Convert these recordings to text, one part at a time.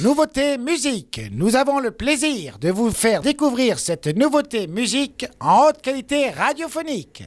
Nouveauté musique. Nous avons le plaisir de vous faire découvrir cette nouveauté musique en haute qualité radiophonique.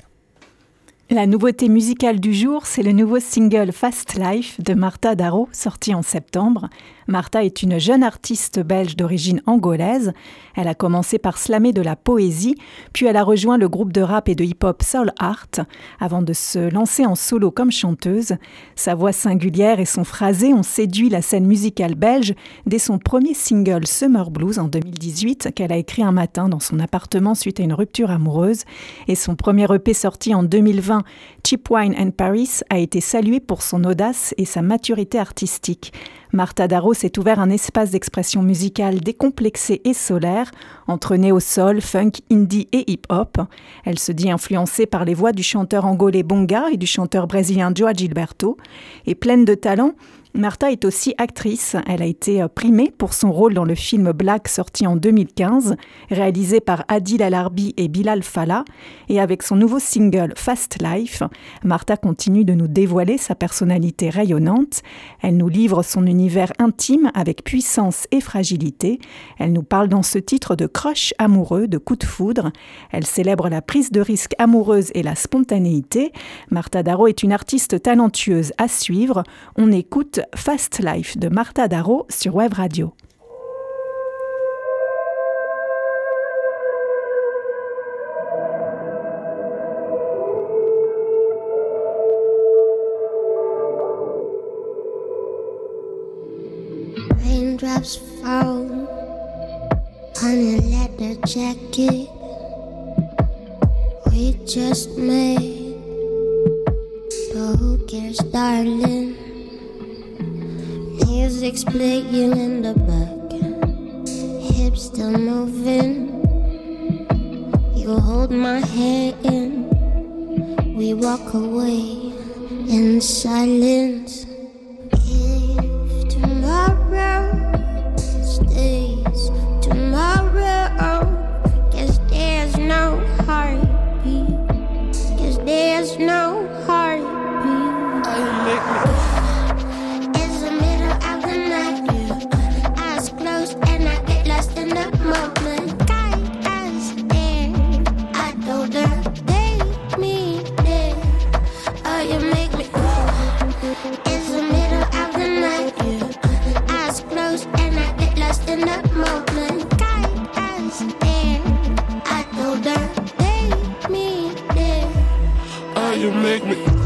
La nouveauté musicale du jour, c'est le nouveau single Fast Life de Martha Darro, sorti en septembre. Martha est une jeune artiste belge d'origine angolaise. Elle a commencé par slammer de la poésie, puis elle a rejoint le groupe de rap et de hip-hop Soul Art avant de se lancer en solo comme chanteuse. Sa voix singulière et son phrasé ont séduit la scène musicale belge dès son premier single Summer Blues en 2018 qu'elle a écrit un matin dans son appartement suite à une rupture amoureuse et son premier EP sorti en 2020 Cheap Wine and Paris a été salué pour son audace et sa maturité artistique. Martha Darro s'est ouvert un espace d'expression musicale décomplexé et solaire, entre néo-soul, funk, indie et hip-hop. Elle se dit influencée par les voix du chanteur angolais Bonga et du chanteur brésilien Joa Gilberto. Et pleine de talent, Martha est aussi actrice. Elle a été euh, primée pour son rôle dans le film Black sorti en 2015, réalisé par Adil Al-Arbi et Bilal Fallah. Et avec son nouveau single Fast Life, Martha continue de nous dévoiler sa personnalité rayonnante. Elle nous livre son univers intime avec puissance et fragilité. Elle nous parle dans ce titre de crush amoureux, de coup de foudre. Elle célèbre la prise de risque amoureuse et la spontanéité. Martha Darro est une artiste talentueuse à suivre. On écoute Fast Life de Martha Darro sur Web Radio. Raindrops fall on a leather jacket we just made. But who cares, darling? Music's playing in the back, hips still moving. You hold my hand, we walk away in silence. You make me.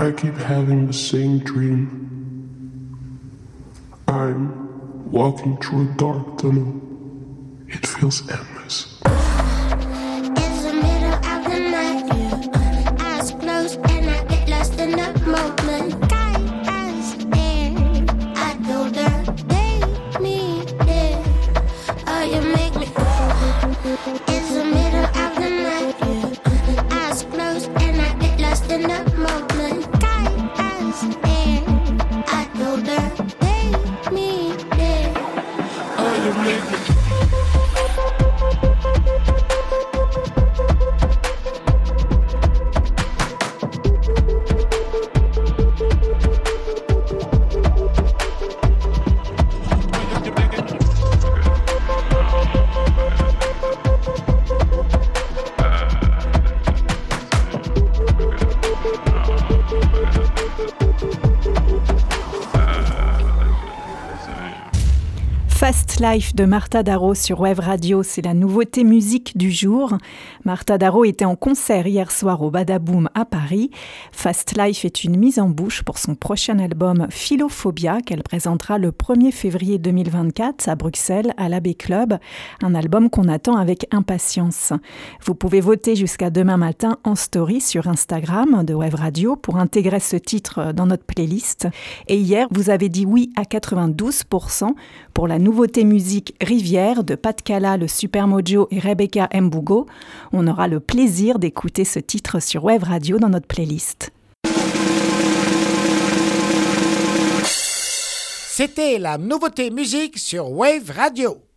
I keep having the same dream. I'm walking through a dark tunnel. It feels endless. It's the middle of the night. Eyes closed and I get lost in the moment. Life de Martha Darro sur Web Radio, c'est la nouveauté musique du jour. Martha Darro était en concert hier soir au Badaboom à Paris. Fast Life est une mise en bouche pour son prochain album Philophobia qu'elle présentera le 1er février 2024 à Bruxelles à l'Abbé Club, un album qu'on attend avec impatience. Vous pouvez voter jusqu'à demain matin en story sur Instagram de Web Radio pour intégrer ce titre dans notre playlist. Et hier, vous avez dit oui à 92% pour la nouveauté musique Rivière de Pat Cala, le Super Mojo et Rebecca Mbougo. On aura le plaisir d'écouter ce titre sur Web Radio dans notre playlist. C'était la nouveauté musique sur Wave Radio.